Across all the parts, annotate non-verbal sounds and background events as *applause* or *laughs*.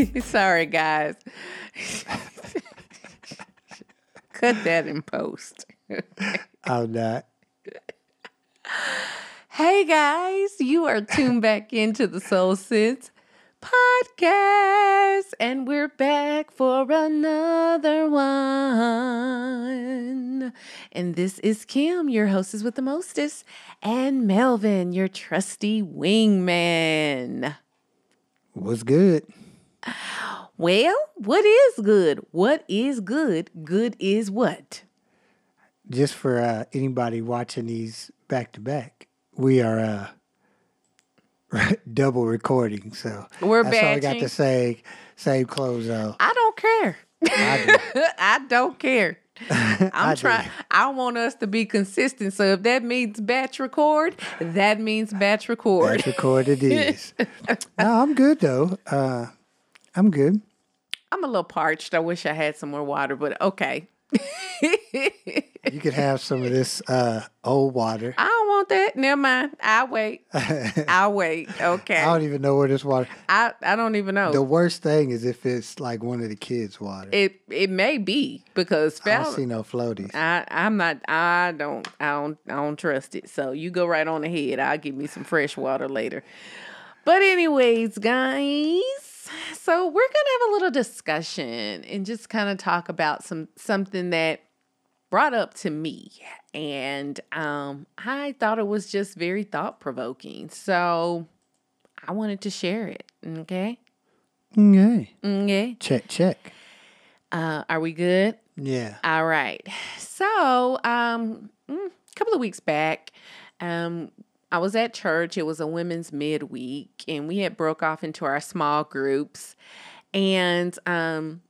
*laughs* Sorry, guys. *laughs* Cut that in post. *laughs* I'm not. Hey guys, you are tuned back into the Soul Sense podcast, and we're back for another one. And this is Kim, your hostess with the mostest, and Melvin, your trusty wingman. What's good? Well, what is good? What is good? Good is what? Just for uh, anybody watching these back to back, we are uh, *laughs* double recording. So We're that's all I got to say. Same clothes though. I don't care. I do. *laughs* I don't care. *laughs* I'm trying. I want us to be consistent. So if that means batch record, that means batch record. Batch recorded is. no, I'm good though. Uh, I'm good. I'm a little parched. I wish I had some more water, but okay. You could have some of this uh, old water. I don't want that. Never mind. I'll wait. *laughs* I'll wait. Okay. I don't even know where this water. I, I don't even know. The worst thing is if it's like one of the kids' water. it it may be because I don't see no floaties. I I'm not I don't I don't I don't trust it. So you go right on ahead. I'll give me some fresh water later. But anyways, guys, so we're gonna have a little discussion and just kind of talk about some something that brought up to me and um I thought it was just very thought provoking. So I wanted to share it. Okay. Okay. Okay. Check, check. Uh, are we good? Yeah. All right. So, um, mm, a couple of weeks back, um, I was at church. It was a women's midweek, and we had broke off into our small groups, and um,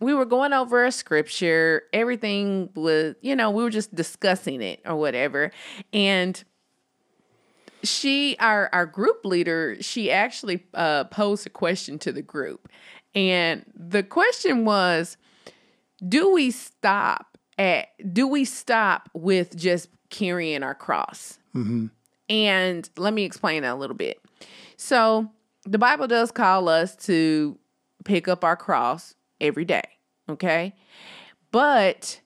we were going over a scripture. Everything was, you know, we were just discussing it or whatever, and she our our group leader she actually uh, posed a question to the group and the question was do we stop at do we stop with just carrying our cross Mm-hmm. And let me explain that a little bit. So the bible does call us to pick up our cross every day okay? But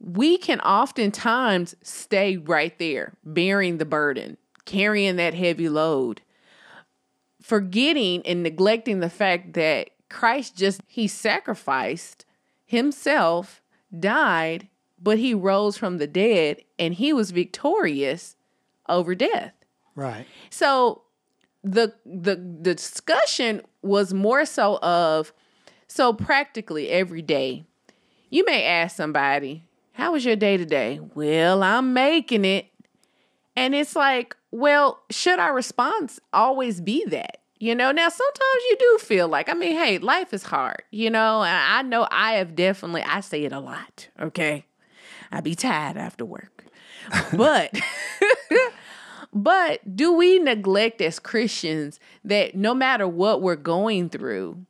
we can oftentimes stay right there bearing the burden carrying that heavy load forgetting and neglecting the fact that christ just he sacrificed himself died but he rose from the dead and he was victorious over death. Right. so the the the discussion was more so of so practically every day you may ask somebody how was your day today? Well i'm making it. And it's like well should our response always be that? You know now sometimes you do feel like i mean hey life is hard you know? And i know i have definitely i say it a lot okay? I be tired after work but but do we neglect as Christians that no matter what we're going through,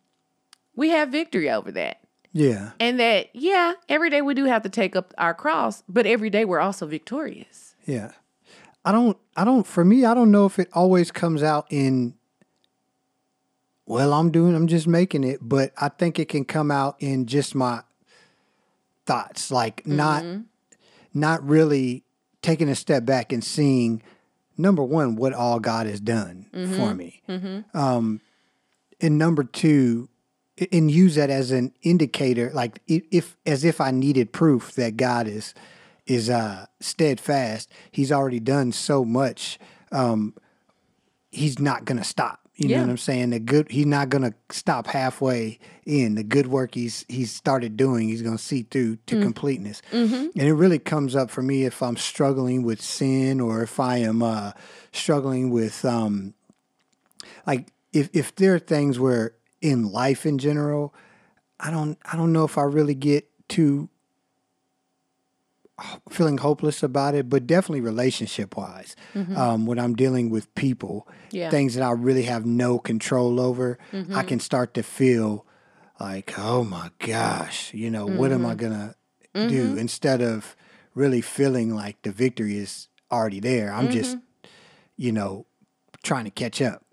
we have victory over that? Yeah. And that, yeah, every day we do have to take up our cross, but every day we're also victorious. Yeah. I don't I don't for me I don't know if it always comes out in well, I'm doing I'm just making it, but I think it can come out in just my thoughts, like not mm-hmm. not really taking a step back and seeing number one what all God has done for me. Um and number two and use that as an indicator like if as if I needed proof that God is is uh steadfast he's already done so much um he's not gonna stop you know what i'm saying? The good he's not gonna stop halfway in. The good work he's he's started doing he's gonna see through to completeness. And it really comes up for me if i'm struggling with sin or if i am uh struggling with um like if if there are things where in life in general i don't i don't know if i really get too feeling hopeless about it, but definitely relationship wise. Mm-hmm. Um, when I'm dealing with people, Yeah. things that I really have no control over, I mm-hmm. can start to feel like, oh my gosh, you know, what am I mm-hmm. gonna do? Instead of really feeling like the victory is already there, I'm just, you know, trying to catch up.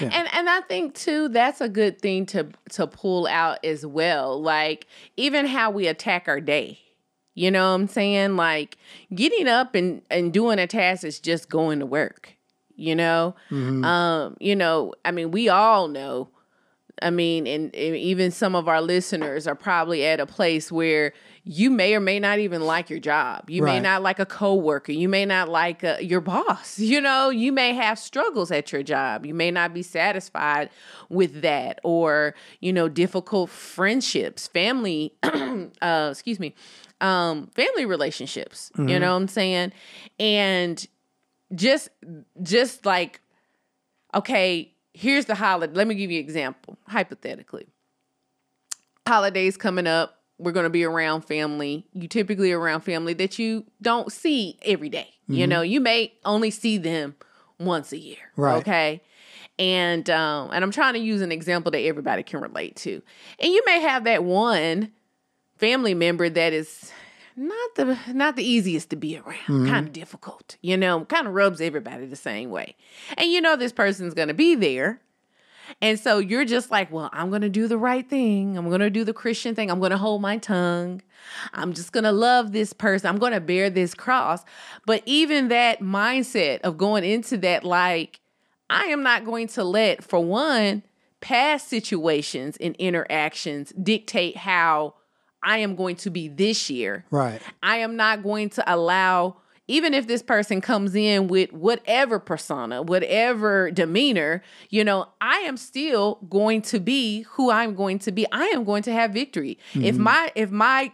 And and I think too that's a good thing to to pull out as well. Like even how we attack our day. You know what I'm saying? Like getting up and and doing a task is just going to work. You know? Um, you know, I mean, we all know I mean, and, and even some of our listeners are probably at a place where you may or may not even like your job. You may not like a coworker. You may not like uh, your boss. *laughs* You know, you may have struggles at your job. You may not be satisfied with that, or you know, difficult friendships, family. *clears throat* uh, excuse me, um, family relationships. You know what I'm saying? And just, just like okay, here's the holiday. Let me give you an example, hypothetically. Holidays coming up, we're going to be around family. You typically around family that you don't see every day. You know, you may only see them once a year. Right. Okay. And um, and I'm trying to use an example that everybody can relate to. And you may have that one family member that is not the not the easiest to be around. Mm-hmm. Kind of difficult you know kind of rubs everybody the same way. And you know this person's going to be there. And so you're just like well i'm going to do the right thing. I'm going to do the christian thing. I'm going to hold my tongue. I'm just going to love this person. I'm going to bear this cross. But even that mindset of going into that like i am not going to let for one past situations and interactions dictate how I am going to be this year. Right. I am not going to allow, even if this person comes in with whatever persona, whatever demeanor, you know, I am still going to be who I'm going to be. I am going to have victory. If mm-hmm. my if my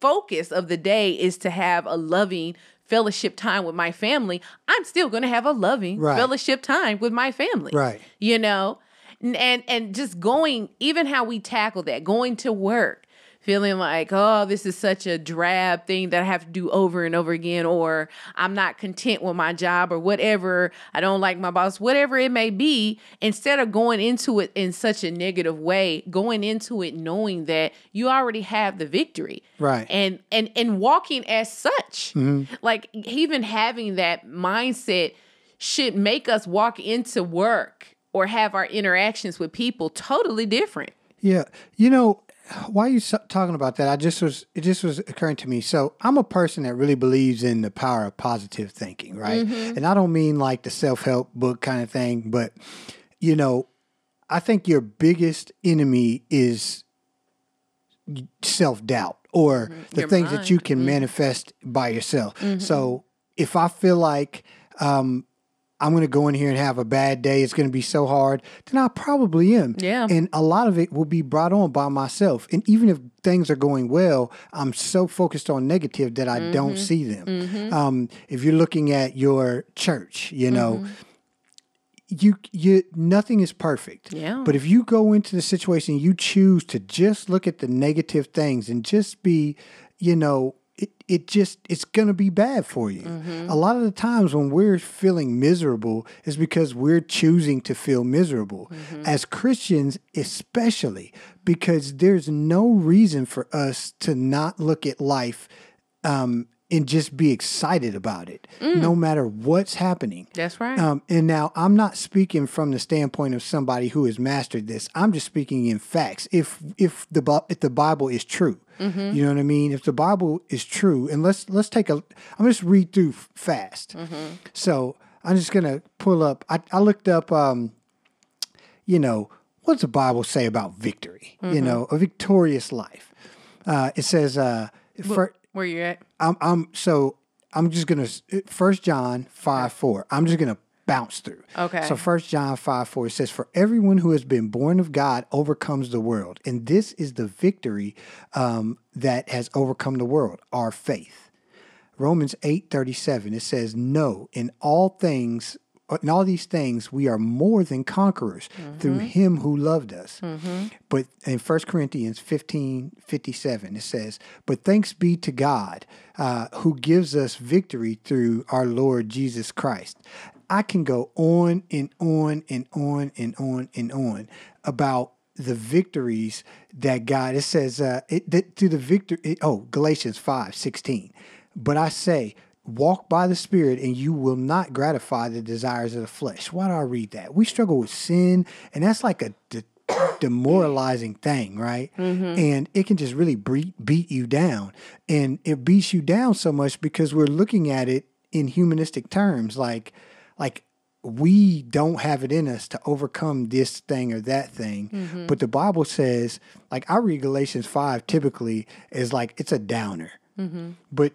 focus of the day is to have a loving fellowship time with my family, I'm still going to have a loving Right. fellowship time with my family Right. you know and and just going even how we tackle that going to work feeling like oh this is such a drab thing that i have to do over and over again or i'm not content with my job or whatever i don't like my boss whatever it may be instead of going into it in such a negative way going into it knowing that you already have the victory. Right. and and and walking as such. Mm-hmm. Like even having that mindset should make us walk into work or have our interactions with people totally different. Yeah, you know, why are you so- talking about that? I just was it just was occurring to me. So I'm a person that really believes in the power of positive thinking, right? Mm-hmm. And I don't mean like the self help book kind of thing, but you know, I think your biggest enemy is self doubt or mm-hmm. the Your things that you can mm-hmm. manifest by yourself. So if I feel like um, I'm going to go in here and have a bad day, it's going to be so hard, then I probably am. Yeah. And a lot of it will be brought on by myself. And even if things are going well, I'm so focused on negative that I don't Mm-hmm. see them. Um, if you're looking at your church, you know, Mm-hmm. you you nothing is perfect. Yeah. But if you go into the situation, you choose to just look at the negative things and just be, you know, it, it just it's gonna be bad for you. A lot of the times when we're feeling miserable is because we're choosing to feel miserable. As Christians, especially, because there's no reason for us to not look at life um, and just be excited about it, no matter what's happening. that's right Um, and now I'm not speaking from the standpoint of somebody who has mastered this. I'm just speaking in facts. If if the if the Bible is true, you know what I mean. If the Bible is true, and let's let's take a. I'm just read through fast. So I'm just gonna pull up. I, I looked up. Um, you know, what does the Bible say about victory? You know, a victorious life. Uh, it says. Uh, fir- where you at I'm, I'm so I'm just gonna First John five four. I'm just gonna bounce through. Okay. So First John five four it says, "For everyone who has been born of God overcomes the world, and this is the victory um, that has overcome the world, our faith." Romans eight thirty seven it says, "No, in all things." In all these things, we are more than conquerors through him who loved us. But in 1 Corinthians 15 57, it says, But thanks be to God uh, who gives us victory through our Lord Jesus Christ. I can go on and on and on and on and on about the victories that God, it says, uh, it, that through the victory, it, oh, Galatians 5 16. But I say, walk by the Spirit and you will not gratify the desires of the flesh. Why do I read that? We struggle with sin, and that's like a de- demoralizing thing, right? And it can just really bre- beat you down. And it beats you down so much because we're looking at it in humanistic terms, like, like, we don't have it in us to overcome this thing or that thing. Mm-hmm. But the Bible says, like, I read Galatians 5 typically is like, it's a downer. Mm-hmm. But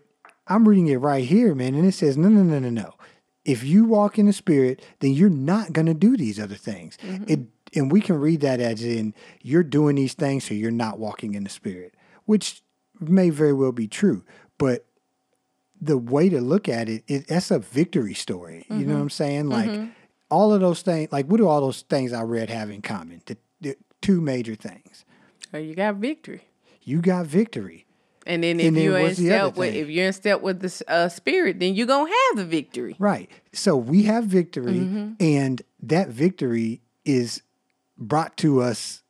I'm reading it right here, man, and it says, no, no, no, no, no. If you walk in the spirit, then you're not going to do these other things. Mm-hmm. It and we can read that as in you're doing these things so you're not walking in the spirit, which may very well be true. But the way to look at it, it that's a victory story. You know what I'm saying? Like all of those things, like what do all those things I read have in common? The, the two major things. Oh, you got victory. You got victory. And then if And then you're in what's the other step with thing? if you're in step with the uh, spirit, then you're gonna have the victory. Right. So we have victory, Mm-hmm. and that victory is brought to us,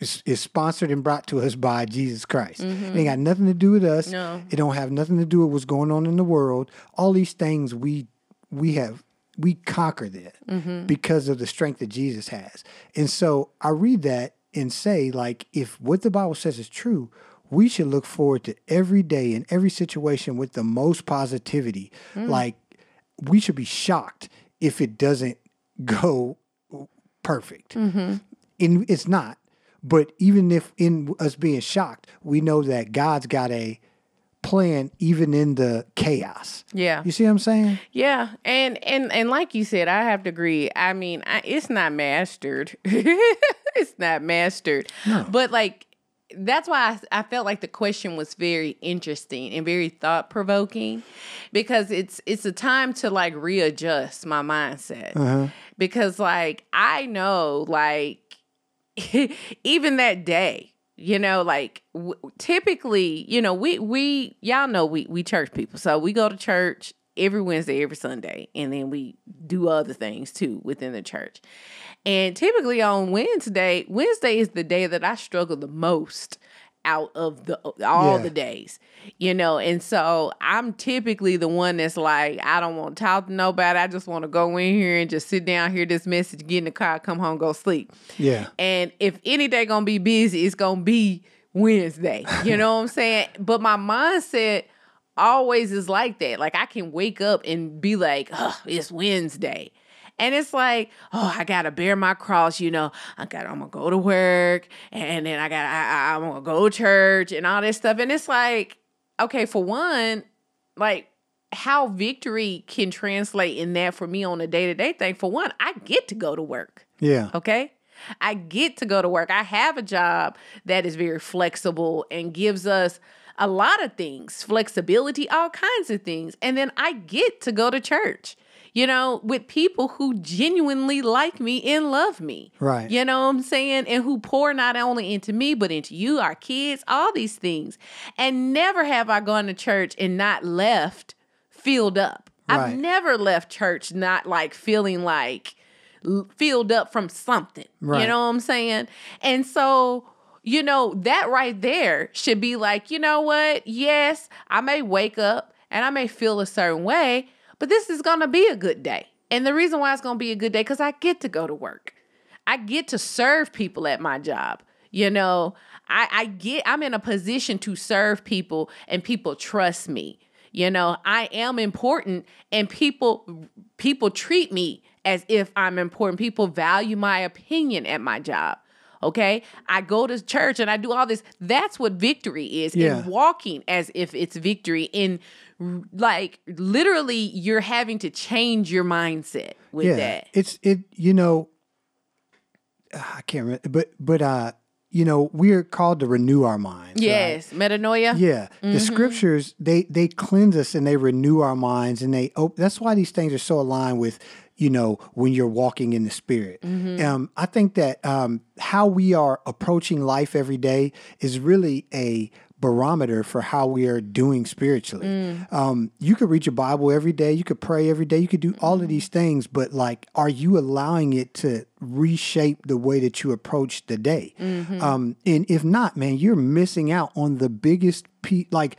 is, is sponsored and brought to us by Jesus Christ. It ain't got nothing to do with us. Mm-hmm. No. It don't have nothing to do with what's going on in the world. All these things we we have we conquer that Mm-hmm. because of the strength that Jesus has. And so I read that and say, like, if what the Bible says is true, we should look forward to every day and every situation with the most positivity. Like, we should be shocked if it doesn't *laughs* go perfect. And it's not. But even if in us being shocked, we know that God's got a plan even in the chaos. Yeah. You see what I'm saying? Yeah, and and and like you said, I have to agree. I mean, I, it's not mastered. *laughs* it's not mastered. No. But like that's why I, I felt like the question was very interesting and very thought provoking because it's it's a time to like readjust my mindset uh-huh. because like I know like *laughs* even that day you know like w- typically you know we we y'all know we we church people. So we go to church every wednesday every sunday and then we do other things too within the church. And typically on wednesday wednesday is the day that i struggle the most out of the all Yeah. the days you know and so i'm typically the one that's like i don't want to talk to nobody i just want to go in here and just sit down hear this message get in the car come home go sleep Yeah. and if any day gonna be busy, it's gonna be Wednesday. You know what I'm saying? *laughs* But my mindset always is like that. Like I can wake up and be like, it's Wednesday. And it's like, oh, I gotta bear my cross, you know. I got, I'm gonna go to work, and then I got, I, I, I'm gonna go to church, and all this stuff. And it's like, okay, for one, like how victory can translate in that for me on a day to day thing. For one, I get to go to work. Yeah. Okay. I get to go to work. I have a job that is very flexible and gives us a lot of things flexibility, all kinds of things. And then I get to go to church, you know, with people who genuinely like me and love me. Right. You know what I'm saying? And who pour not only into me, but into you, our kids, all these things. And never have I gone to church and not left filled up. I've never left church not like feeling like filled up from something. You know what I'm saying? And so, you know, that right there should be like, you know what? Yes, I may wake up and I may feel a certain way, but this is going to be a good day. And the reason why it's going to be a good day cuz I get to go to work. I get to serve people at my job. You know, I, I get I'm in a position to serve people and people trust me. You know, I am important and people people treat me as if I'm important. People value my opinion at my job. Okay? I go to church and I do all this. That's what victory is. Yeah. And walking as if it's victory in like literally you're having to change your mindset with yeah. that. It's it. You know, I can't remember, but but uh, you know, we're called to renew our minds. right? Yes, metanoia. Yeah, the scriptures they they cleanse us and they renew our minds and they oh that's why these things are so aligned with you know when you're walking in the spirit. Um, I think that um, how we are approaching life every day is really a barometer for how we are doing spiritually. Um, you could read your Bible every day, you could pray every day, you could do all of these things, but like, are you allowing it to reshape the way that you approach the day? Um, and if not, man, you're missing out on the biggest pe- like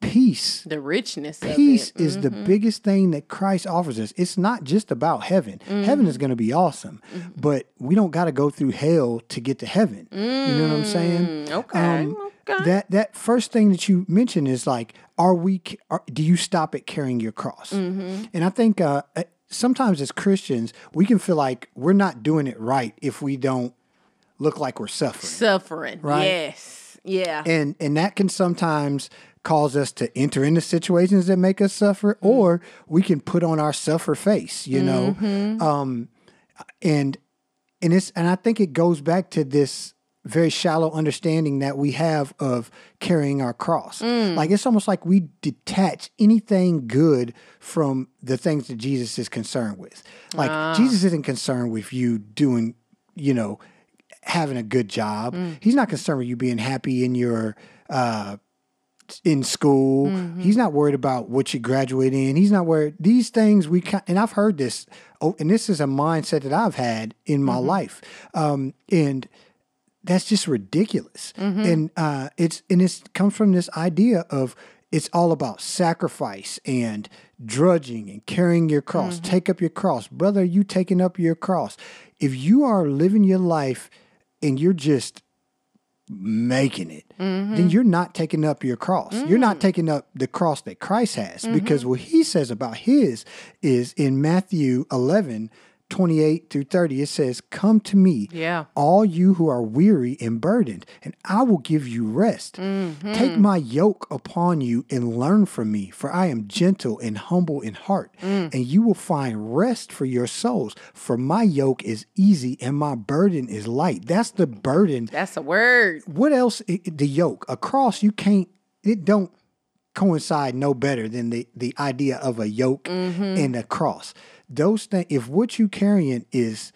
peace The richness of peace. Mm-hmm. is the biggest thing that Christ offers us. It's not just about heaven. Heaven is going to be awesome, Mm-hmm. but we don't got to go through hell to get to heaven. You know what I'm saying? Mm, okay. Um, okay. That that first thing that you mentioned is like, are we? Are, do you stop at carrying your cross? Mm-hmm. And I think uh, uh, sometimes as Christians, we can feel like we're not doing it right if we don't look like we're suffering Suffering. Right? Yes. Yeah. and and that can sometimes cause us to enter into situations that make us suffer or we can put on our suffer face you know? Mm-hmm. Um and and it's and i think it goes back to this very shallow understanding that we have of carrying our cross. Mm. Like it's almost like we detach anything good from the things that jesus is concerned with. Like ah. jesus isn't concerned with you doing you know having a good job. He's not concerned with you being happy in your uh, in school. He's not worried about what you graduate in. He's not worried. These things we can, and I've heard this. Oh, and this is a mindset that I've had in my life, um, and that's just ridiculous. And uh, it's and it comes from this idea of it's all about sacrifice and drudging and carrying your cross. Take up your cross, brother. You taking up your cross. If you are living your life and you're just making it, mm-hmm. then you're not taking up your cross. You're not mm. taking up the cross that Christ has. Because mm-hmm. what he says about his is in Matthew 11, 28 through 30, it says, Come to me, Yeah. all you who are weary and burdened, and I will give you rest. Mm-hmm. Take my yoke upon you and learn from me, for I am gentle and humble in heart, mm. and you will find rest for your souls. For my yoke is easy and my burden is light. That's the burden That's a word. what else the yoke a cross you can't it don't coincide no better than the the idea of a yoke mm-hmm. and a cross those things if what you carrying is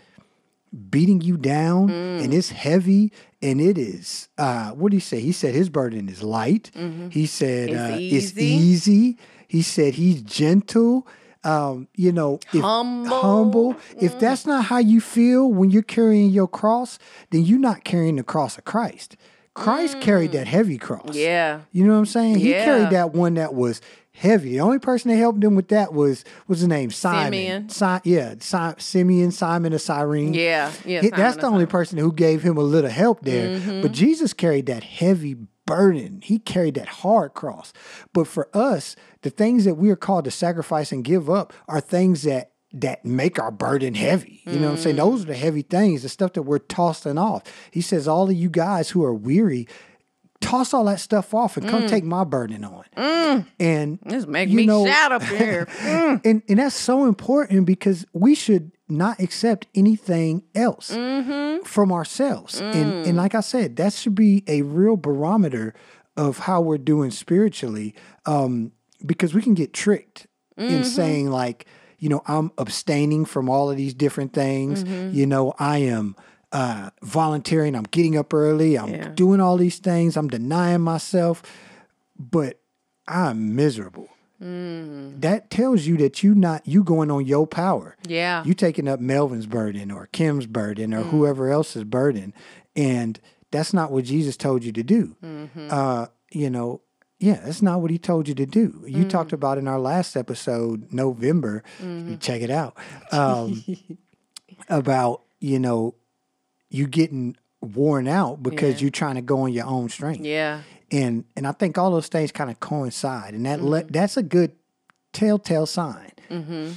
beating you down and it's heavy and it is uh what did he say? He said his burden is light. He said It's uh, it's easy. easy. He said he's gentle. Um you know if, Humble. humble. If that's not how you feel when you're carrying your cross then you're not carrying the cross of christ christ carried that heavy cross Yeah. you know what i'm saying he Yeah. carried that one that was heavy the only person that helped him with that was what's his name simon Simeon. Si- yeah si- simeon simon of cyrene Yeah. Yeah. He- that's the only Simon. person who gave him a little help there. Mm-hmm. But Jesus carried that heavy burden. He carried that hard cross. But for us, the things that we are called to sacrifice and give up are things that that make our burden heavy. You know what I'm Mm. saying? Those are the heavy things, the stuff that we're tossing off. He says, all of you guys who are weary, toss all that stuff off and Mm. come take my burden on. And This make you me know- shout up here. Mm. *laughs* and and that's so important because we should not accept anything else Mm-hmm. from ourselves. And Mm. and like I said, that should be a real barometer of how we're doing spiritually. Um, because we can get tricked Mm-hmm. in saying like, you know, I'm abstaining from all of these different things. Mm-hmm. You know, I am uh, volunteering. I'm getting up early. I'm Yeah. doing all these things. I'm denying myself, but I'm miserable Mm-hmm. that tells you that you not you going on your power. Yeah. You taking up Melvin's burden or Kim's burden Mm. or whoever else's burden, and that's not what Jesus told you to do. Mm-hmm. Uh, you know, yeah, that's not what he told you to do. You Mm. talked about in our last episode, November. Mm-hmm. Check it out um, *laughs* about you know you getting worn out because Yeah. you're trying to go on your own strength yeah. and and I think all those things kind of coincide, and that Mm-hmm. le- that's a good telltale sign. Mm-hmm.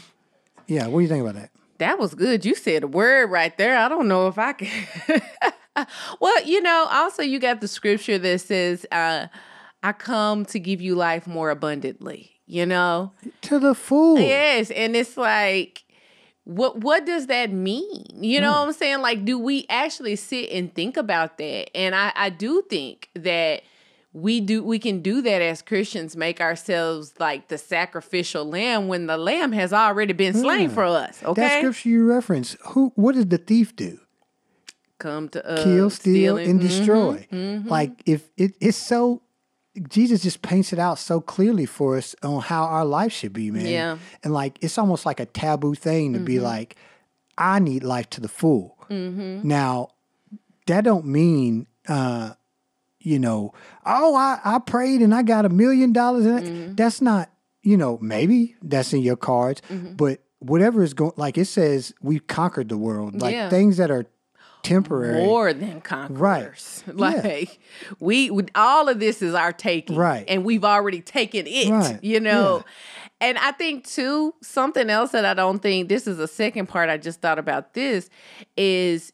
Yeah, what do you think about that? That was good. You said a word right there. I don't know if I can. *laughs* well, you know, also you got the scripture that says, uh, I come to give you life more abundantly, you know? To the full. Yes. And it's like, what what does that mean? You know what I'm saying? Like, do we actually sit and think about that? And I, I do think that we do we can do that as Christians, make ourselves like the sacrificial lamb when the lamb has already been slain Yeah. for us. Okay. That scripture you reference, who what does the thief do? Come to uh, Kill, steal, stealing. and destroy. mhm. Like if it, it's so Jesus just paints it out so clearly for us on how our life should be, man. Yeah. And like it's almost like a taboo thing to be like, I need life to the full. Mm-hmm. Now, that don't mean uh, you know, oh, I, I prayed and I got a million dollars. and Mm-hmm. That's not, you know, maybe that's in your cards, Mm-hmm. but whatever is going, like it says, we conquered the world. Like Yeah. things that are temporary. more than conquerors. *laughs* Yeah. Like we, we, all of this is our taking, Right. And we've already taken it, Right. you know. And I think too, something else that I don't think this is a second part. I just thought about this is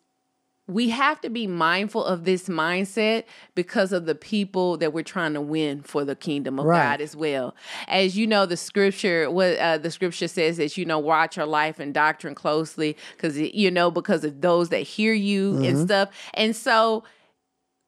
we have to be mindful of this mindset because of the people that we're trying to win for the kingdom of Right. God as well. As you know, the scripture, what uh, the scripture says is, you know, watch your life and doctrine closely because you know because of those that hear you and stuff. And so.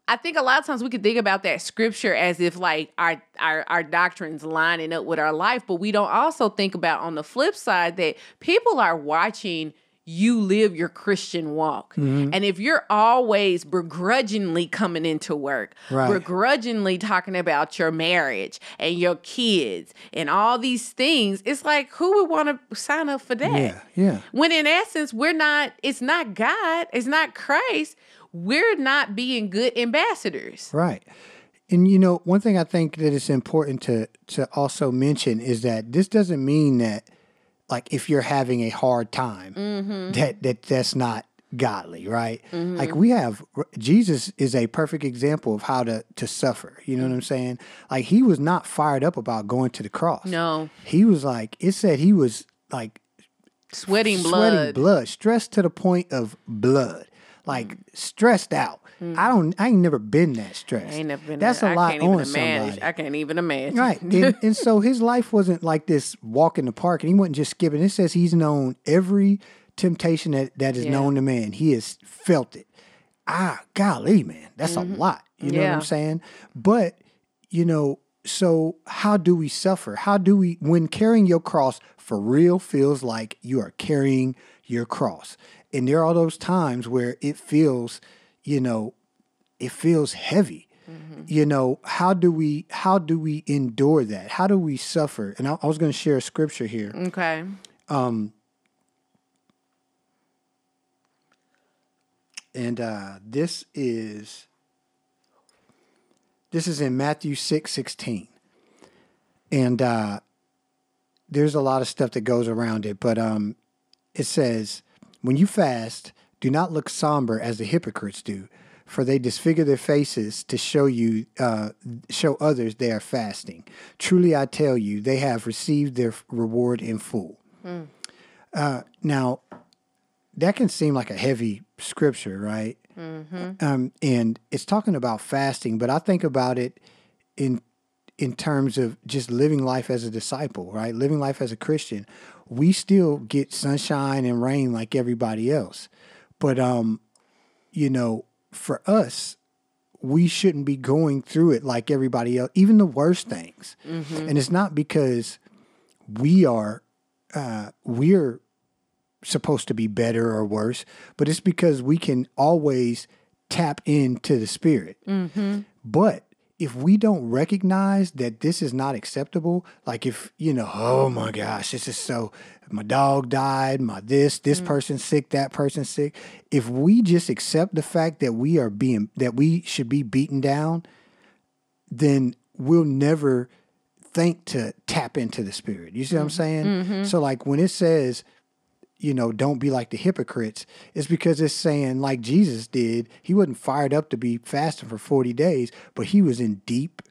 I think a lot of times we can think about that scripture as if like our, our our doctrines lining up with our life, but we don't also think about on the flip side that people are watching you live your Christian walk. Mm-hmm. And if you're always begrudgingly coming into work, Right. begrudgingly talking about your marriage and your kids and all these things, it's like who would want to sign up for that? Yeah, yeah. When in essence, we're not, it's not God, it's not Christ. We're not being good ambassadors. Right. And you know, one thing I think that it's important to to also mention is that this doesn't mean that like if you're having a hard time that that that's not godly, right? Like we have Jesus is a perfect example of how to to suffer. You know what I'm saying? Like he was not fired up about going to the cross. No, He was like it said he was like sweating blood sweating blood. blood, stressed to the point of blood, like Mm. stressed out. I don't. I ain't never been that stressed. I ain't never been That's there. a lot I can't even on imagine. somebody. I can't even imagine. Right. And, *laughs* and so his life wasn't like this walk in the park and he wasn't just skipping. It says he's known every temptation that, that is Yeah. known to man. He has felt it. Ah, golly, man. That's a lot. You know what Mm-hmm. I'm saying? But, you know, so how do we suffer? How do we, when carrying your cross for real feels like you are carrying your cross? And there are those times where it feels, you know, it feels heavy. You know how do we how do we endure that? How do we suffer? And i, I was going to share a scripture here. Okay. and uh, this is this is in matthew 6 16 and uh, there's a lot of stuff that goes around it but um, it says when you fast do not look somber as the hypocrites do for they disfigure their faces to show you uh, show others they are fasting truly i tell you they have received their reward in full uh, now that can seem like a heavy scripture, right? Um, and it's talking about fasting, but I think about it in in terms of just living life as a disciple, right? Living life as a Christian. We still get sunshine and rain like everybody else, but um, you know, for us, we shouldn't be going through it like everybody else, even the worst things. And it's not because we are uh, we're supposed to be better or worse, but it's because we can always tap into the spirit. But if we don't recognize that this is not acceptable, like if, you know, oh my gosh, this is so, my dog died, my this, this mm. person's sick, that person's sick. If we just accept the fact that we are being, that we should be beaten down, then we'll never think to tap into the spirit. You see what I'm mm. saying? Mm-hmm. So like when it says, you know, don't be like the hypocrites, it's because it's saying like Jesus did, he wasn't fired up to be fasting for 40 days, but he was in deep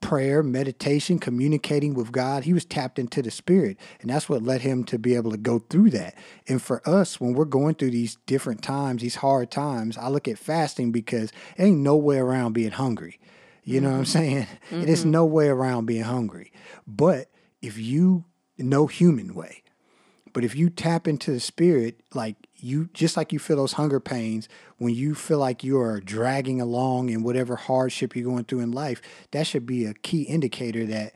prayer, meditation, communicating with God. He was tapped into the spirit. And that's what led him to be able to go through that. And for us, when we're going through these different times, these hard times, I look at fasting because it ain't no way around being hungry. You know what I'm mm-hmm. saying? *laughs* It is mm-hmm. no way around being hungry. But if you, no human way, but if you tap into the spirit, like you, just like you feel those hunger pains, when you feel like you are dragging along in whatever hardship you're going through in life, that should be a key indicator that,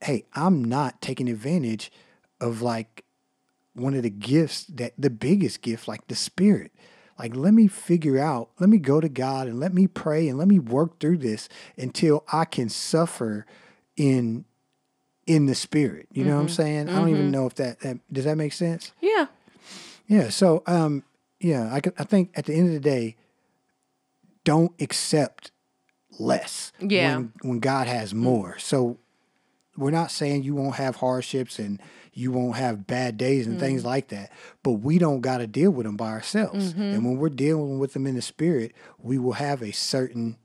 hey, I'm not taking advantage of like one of the gifts that the biggest gift, like the spirit. Like, let me figure out, let me go to God and let me pray and let me work through this until I can suffer in in the spirit. You know what I'm mm-hmm. saying? I don't even mm-hmm. know if that, that does that make sense? Yeah. Yeah. So, um, yeah, I, I think at the end of the day, don't accept less. Yeah. When, when God has mm. more. So we're not saying you won't have hardships and you won't have bad days and things mm. like that, but we don't got to deal with them by ourselves. Mm-hmm. And when we're dealing with them in the spirit, we will have a certain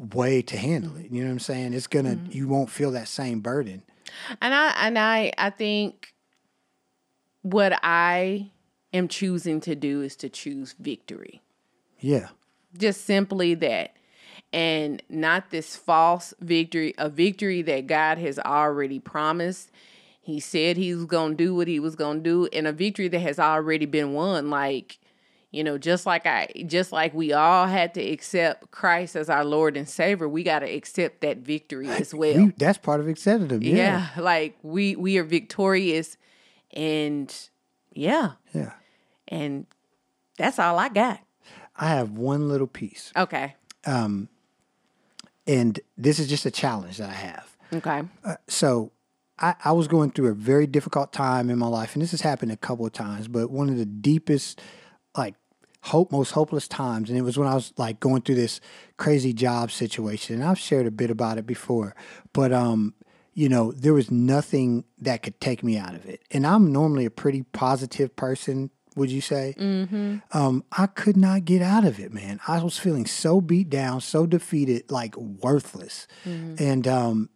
way to handle it. You know what I'm saying? It's gonna mm-hmm. you won't feel that same burden. And I and I I think what I am choosing to do is to choose victory. Yeah. Just simply that. And not this false victory, a victory that God has already promised. He said he was going to do what he was going to do and a victory that has already been won like you know just like I just like we all had to accept Christ as our Lord and Savior, we got to accept that victory as well. We, that's part of accepting them. Yeah. yeah like we we are victorious and yeah Yeah. and that's all i got I have one little piece. okay Um And this is just a challenge that I have. okay so I, I was going through a very difficult time in my life, and this has happened a couple of times, but one of the deepest, like, hope, most hopeless times, and it was when I was like going through this crazy job situation. And I've shared a bit about it before, but um, you know, there was nothing that could take me out of it. And I'm normally a pretty positive person. Would you say? Mm-hmm. Um, I could not get out of it, man. I was feeling so beat down, so defeated, like worthless. And um,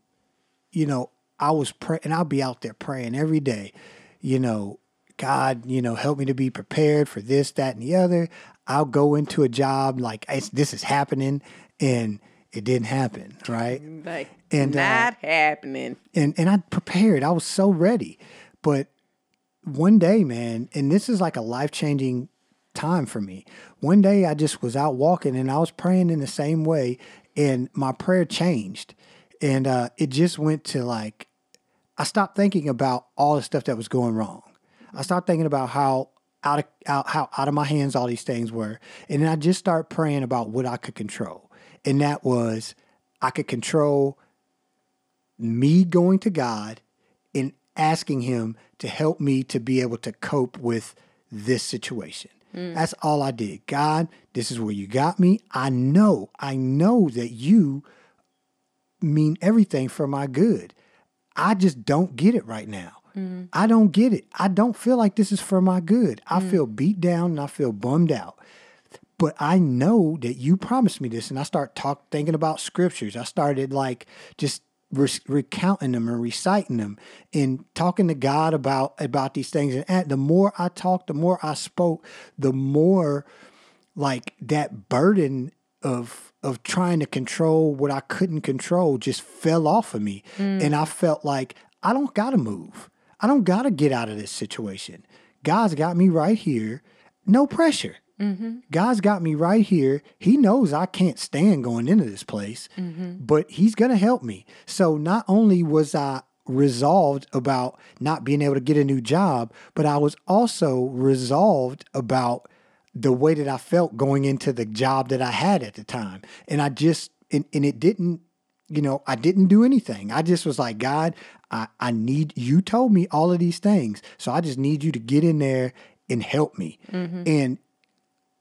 you know, I was praying, and I'll be out there praying every day, you know, God, you know, help me to be prepared for this, that, and the other. I'll go into a job like it's, this is happening, and it didn't happen, right? like And, uh, not happening And and I prepared. I was so ready, but one day, man, and this is like a life changing time for me. One day, I just was out walking, and I was praying in the same way, and my prayer changed, and uh, it just went to like I stopped thinking about all the stuff that was going wrong. I started thinking about how out of out, how out of my hands all these things were, and then I just started praying about what I could control, and that was I could control me going to God and asking Him to help me to be able to cope with this situation. Hmm. That's all I did. God, this is where you got me. I know, I know that you mean everything for my good. I just don't get it right now. I don't get it. I don't feel like this is for my good. I mm. feel beat down and I feel bummed out. But I know that you promised me this, and I start talk thinking about scriptures. I started like just re- recounting them and reciting them, and talking to God about about these things. And the more I talked, the more I spoke, the more like that burden of of trying to control what I couldn't control just fell off of me. Mm. And I felt like I don't gotta move. I don't gotta get out of this situation. God's got me right here. No pressure. Mm-hmm. God's got me right here. He knows I can't stand going into this place, mm-hmm. but He's going to help me. So not only was I resolved about not being able to get a new job, but I was also resolved about the way that I felt going into the job that I had at the time. And I just, and, and it didn't, you know, I didn't do anything. I just was like, God, I, I need, you told me all of these things. So I just need you to get in there and help me. Mm-hmm. And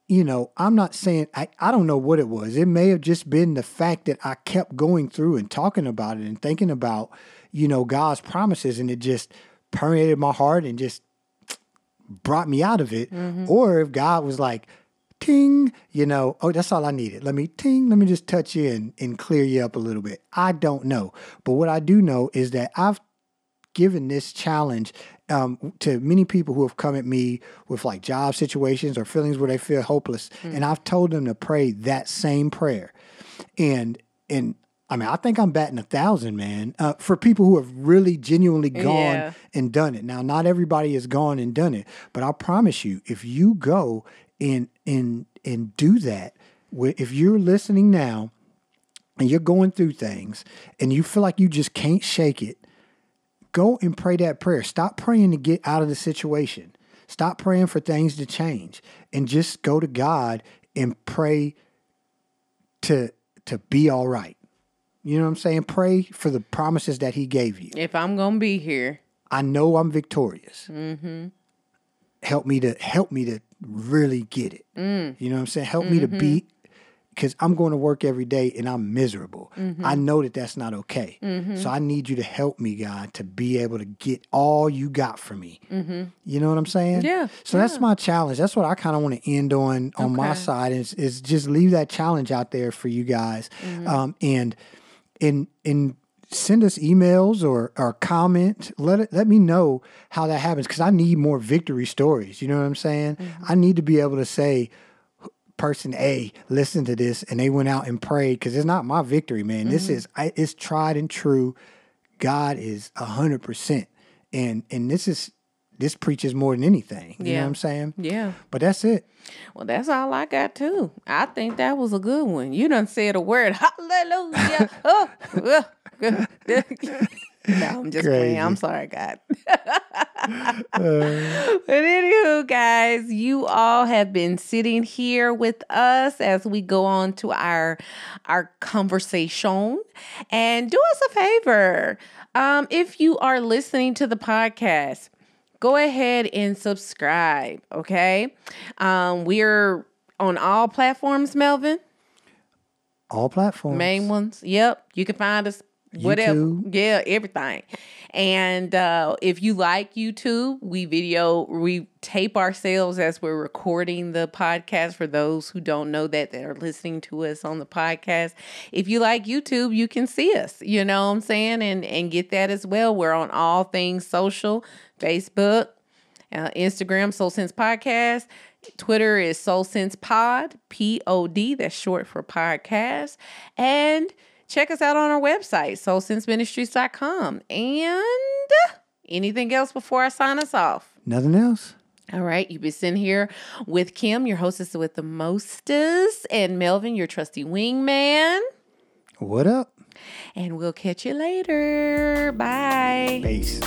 you know, I'm not saying I, I don't know what it was. It may have just been the fact that I kept going through and talking about it and thinking about, you know, God's promises and it just permeated my heart and just *tsk* brought me out of it. Mm-hmm. Or if God was like, ting, you know, oh, that's all I needed. Let me ting, let me just touch you and, and clear you up a little bit. I don't know. But what I do know is that I've given this challenge um, to many people who have come at me with like job situations or feelings where they feel hopeless, and I've told them to pray that same prayer, and and I mean I think I'm batting a thousand, man, uh, for people who have really genuinely gone Yeah. and done it. Now, not everybody has gone and done it, but I promise you, if you go and and and do that, if you're listening now and you're going through things and you feel like you just can't shake it, go and pray that prayer. Stop praying to get out of the situation. Stop praying for things to change and just go to God and pray to to be all right. You know what I'm saying? Pray for the promises that he gave you. if i'm gonna be here I know I'm victorious. Mm-hmm. Help me to help me to really get it. You know what I'm saying? Help me to be because I'm going to work every day and I'm miserable. Mm-hmm. I know that that's not okay. So I need you to help me, God, to be able to get all you got for me. You know what I'm saying? Mm-hmm. Yeah, So that's my challenge. That's what I kind of want to end on on my side is is just leave that challenge out there for you guys, Mm-hmm. um, and and and send us emails or or comment. Let it let me know how that happens because I need more victory stories. You know what I'm saying? Mm-hmm. I need to be able to say person A listen to this and they went out and prayed because it's not my victory, man. This Mm-hmm. is I, it's tried and true. God is a hundred percent, and and this is this preaches more than anything. You know Yeah. what I'm saying? Yeah. But that's it. Well, that's all I got too. I think that was a good one. You done said a word. *laughs* Hallelujah. *laughs* oh, uh, *laughs* no, I'm just playing. I'm sorry, God. but anywho, guys, you all have been sitting here with us as we go on to our our conversation. And do us a favor. Um, if you are listening to the podcast, go ahead and subscribe. Okay. Um, we're on all platforms, Melvin. All platforms. Main ones. Yep. You can find us whatever. YouTube. Yeah, everything. And uh, if you like YouTube, we video, we tape ourselves as we're recording the podcast for those who don't know that that are listening to us on the podcast. If you like YouTube, you can see us, you know what I'm saying? And and get that as well. We're on all things social, Facebook, uh, Instagram, Soul Sense Podcast. Twitter is Soul Sense Pod, P O D, that's short for podcast. And check us out on our website, soulsenseministries.com. And anything else before I sign us off? Nothing else. All right, you've been sitting here with Kim, your hostess with the mostest, and Melvin, your trusty wingman. What up? And we'll catch you later. Bye. Peace.